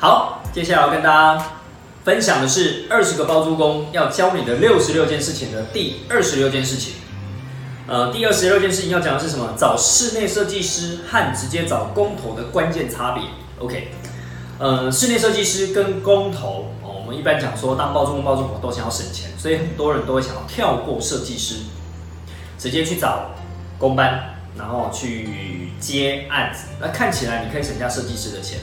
好，接下来要跟大家分享的是二十个包租公要教你的六十六件事情的第二十六件事情。呃，第二十六件事情要讲的是什么？找室内设计师和直接找工头的关键差别。OK，呃，室内设计师跟工头哦，我们一般讲说，当包租公、包租婆都想要省钱，所以很多人都会想要跳过设计师，直接去找工班，然后去接案子。那看起来你可以省下设计师的钱。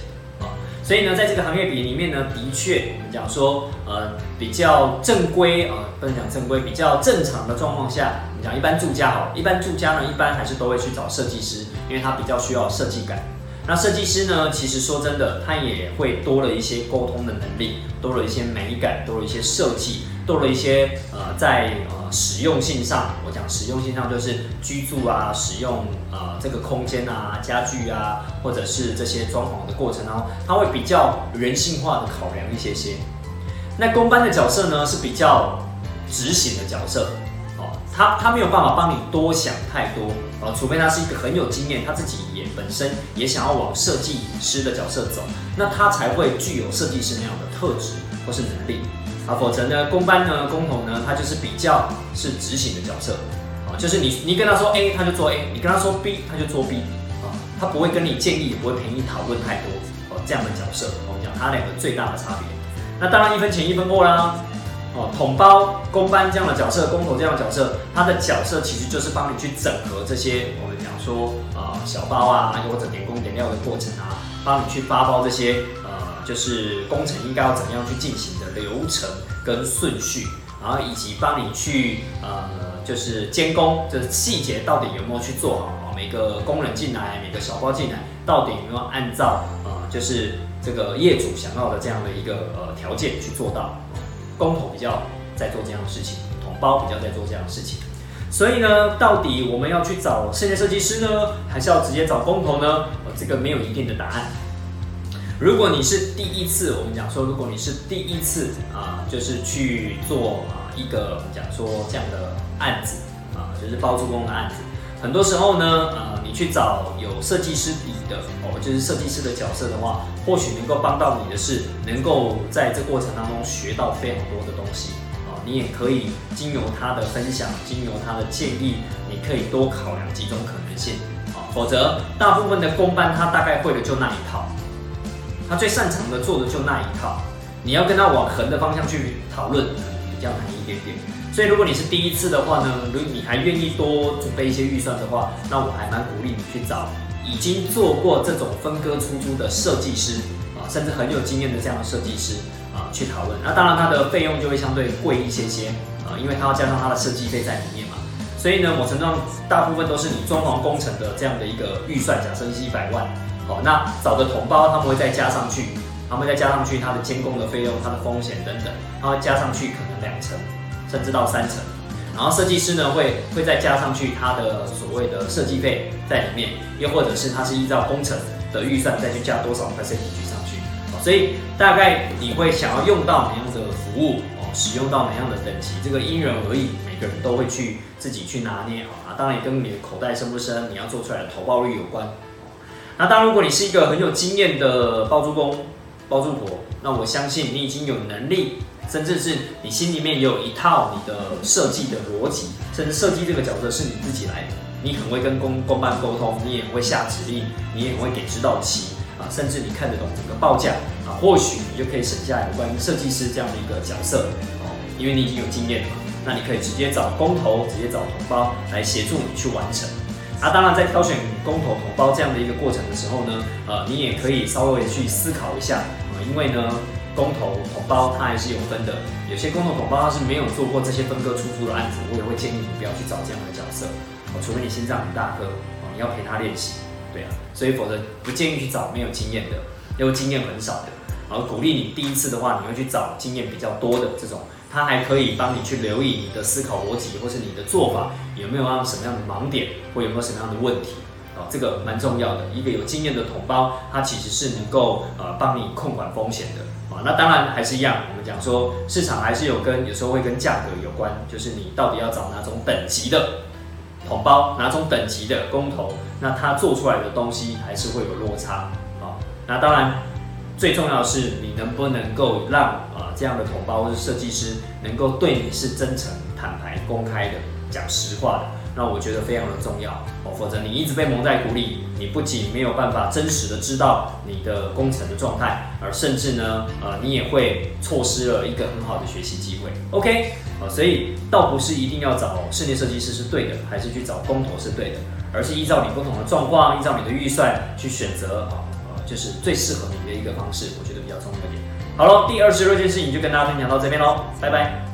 所以呢，在这个行业比里面呢，的确，我们讲说，呃，比较正规啊，不能讲正规，比较正常的状况下，我们讲一般住家好，一般住家呢，一般还是都会去找设计师，因为他比较需要设计感。那设计师呢，其实说真的，他也会多了一些沟通的能力，多了一些美感，多了一些设计，多了一些呃，在呃实用性上，我讲实用性上就是居住啊，使用呃这个空间啊，家具啊，或者是这些装潢的过程当中，他会比较人性化的考量一些些。那公班的角色呢，是比较执行的角色。哦他他没有办法帮你多想太多，哦，除非他是一个很有经验，他自己也本身也想要往设计师的角色走，那他才会具有设计师那样的特质或是能力啊，否则呢，公班呢，工头呢，他就是比较是执行的角色，啊，就是你你跟他说 A，他就做 A，你跟他说 B，他就做 B，啊，他不会跟你建议，也不会陪你讨论太多，哦，这样的角色，我们讲他两个最大的差别，那当然一分钱一分货啦。哦，统包、公班这样的角色，工头这样的角色，他的角色其实就是帮你去整合这些我们讲说啊小包啊，或者点工点料的过程啊，帮你去发包这些，就是工程应该要怎么样去进行的流程跟顺序，然后以及帮你去呃，就是监工，就是细节到底有没有去做好啊？每个工人进来，每个小包进来，到底有没有按照呃，就是这个业主想要的这样的一个呃条件去做到？工头比较在做这样的事情，统包比较在做这样的事情，所以呢，到底我们要去找室内设计师呢，还是要直接找工头呢？这个没有一定的答案。如果你是第一次，我们讲说，如果你是第一次啊，就是去做啊一个讲说这样的案子啊，就是包租公的案子。很多时候呢，呃，你去找有设计师底的哦，就是设计师的角色的话，或许能够帮到你的是，能够在这过程当中学到非常多的东西啊。你也可以经由他的分享，经由他的建议，你可以多考量几种可能性啊。否则，大部分的公班他大概会的就那一套，他最擅长的做的就那一套，你要跟他往横的方向去讨论，比较难一点点。所以，如果你是第一次的话呢，如果你还愿意多准备一些预算的话，那我还蛮鼓励你去找已经做过这种分割出租的设计师啊，甚至很有经验的这样的设计师啊去讨论。那当然，它的费用就会相对贵一些些啊，因为它要加上它的设计费在里面嘛。所以呢，我承上大部分都是你装潢工程的这样的一个预算，假设是一百万，好，那找的同胞他们会再加上去，他们再加上去它的监工的费用、它的风险等等，它会加上去可能两成。甚至到三成，然后设计师呢会会再加上去他的所谓的设计费在里面，又或者是他是依照工程的预算再去加多少 percentage 上去，所以大概你会想要用到哪样的服务哦，使用到哪样的等级，这个因人而异，每个人都会去自己去拿捏啊，当然也跟你的口袋深不深，你要做出来的投报率有关。那当然，如果你是一个很有经验的包租公、包租婆，那我相信你已经有能力。甚至是你心里面也有一套你的设计的逻辑，甚至设计这个角色是你自己来的，你很会跟公公办沟通，你也会下指令，你也会给指导期啊，甚至你看得懂整个报价啊，或许你就可以省下有关设计师这样的一个角色哦，因为你已经有经验了嘛，那你可以直接找工头，直接找同胞来协助你去完成。啊，当然在挑选公头同胞这样的一个过程的时候呢，呃，你也可以稍微去思考一下啊，因为呢。公头同胞他还是有分的，有些公头同胞他是没有做过这些分割出租的案子，我也会建议你不要去找这样的角色，哦，除非你心脏很大颗，哦，你要陪他练习，对啊，所以否则不建议去找没有经验的，又经验很少的，然后鼓励你第一次的话，你会去找经验比较多的这种，他还可以帮你去留意你的思考逻辑，或是你的做法有没有让什么样的盲点，或有没有什么样的问题。哦，这个蛮重要的。一个有经验的同胞，他其实是能够呃帮你控管风险的。啊，那当然还是一样，我们讲说市场还是有跟有时候会跟价格有关，就是你到底要找哪种等级的同胞，哪种等级的工头，那他做出来的东西还是会有落差。啊，那当然最重要的是你能不能够让啊这样的同胞或者设计师能够对你是真诚、坦白、公开的讲实话的，那我觉得非常的重要哦。否则你一直被蒙在鼓里，你不仅没有办法真实的知道你的工程的状态，而甚至呢，呃，你也会错失了一个很好的学习机会。OK，啊，所以倒不是一定要找室内设计师是对的，还是去找工头是对的，而是依照你不同的状况，依照你的预算去选择啊。就是最适合你的一个方式，我觉得比较重要一点。好了，第二十六件事情就跟大家分享到这边喽，拜拜。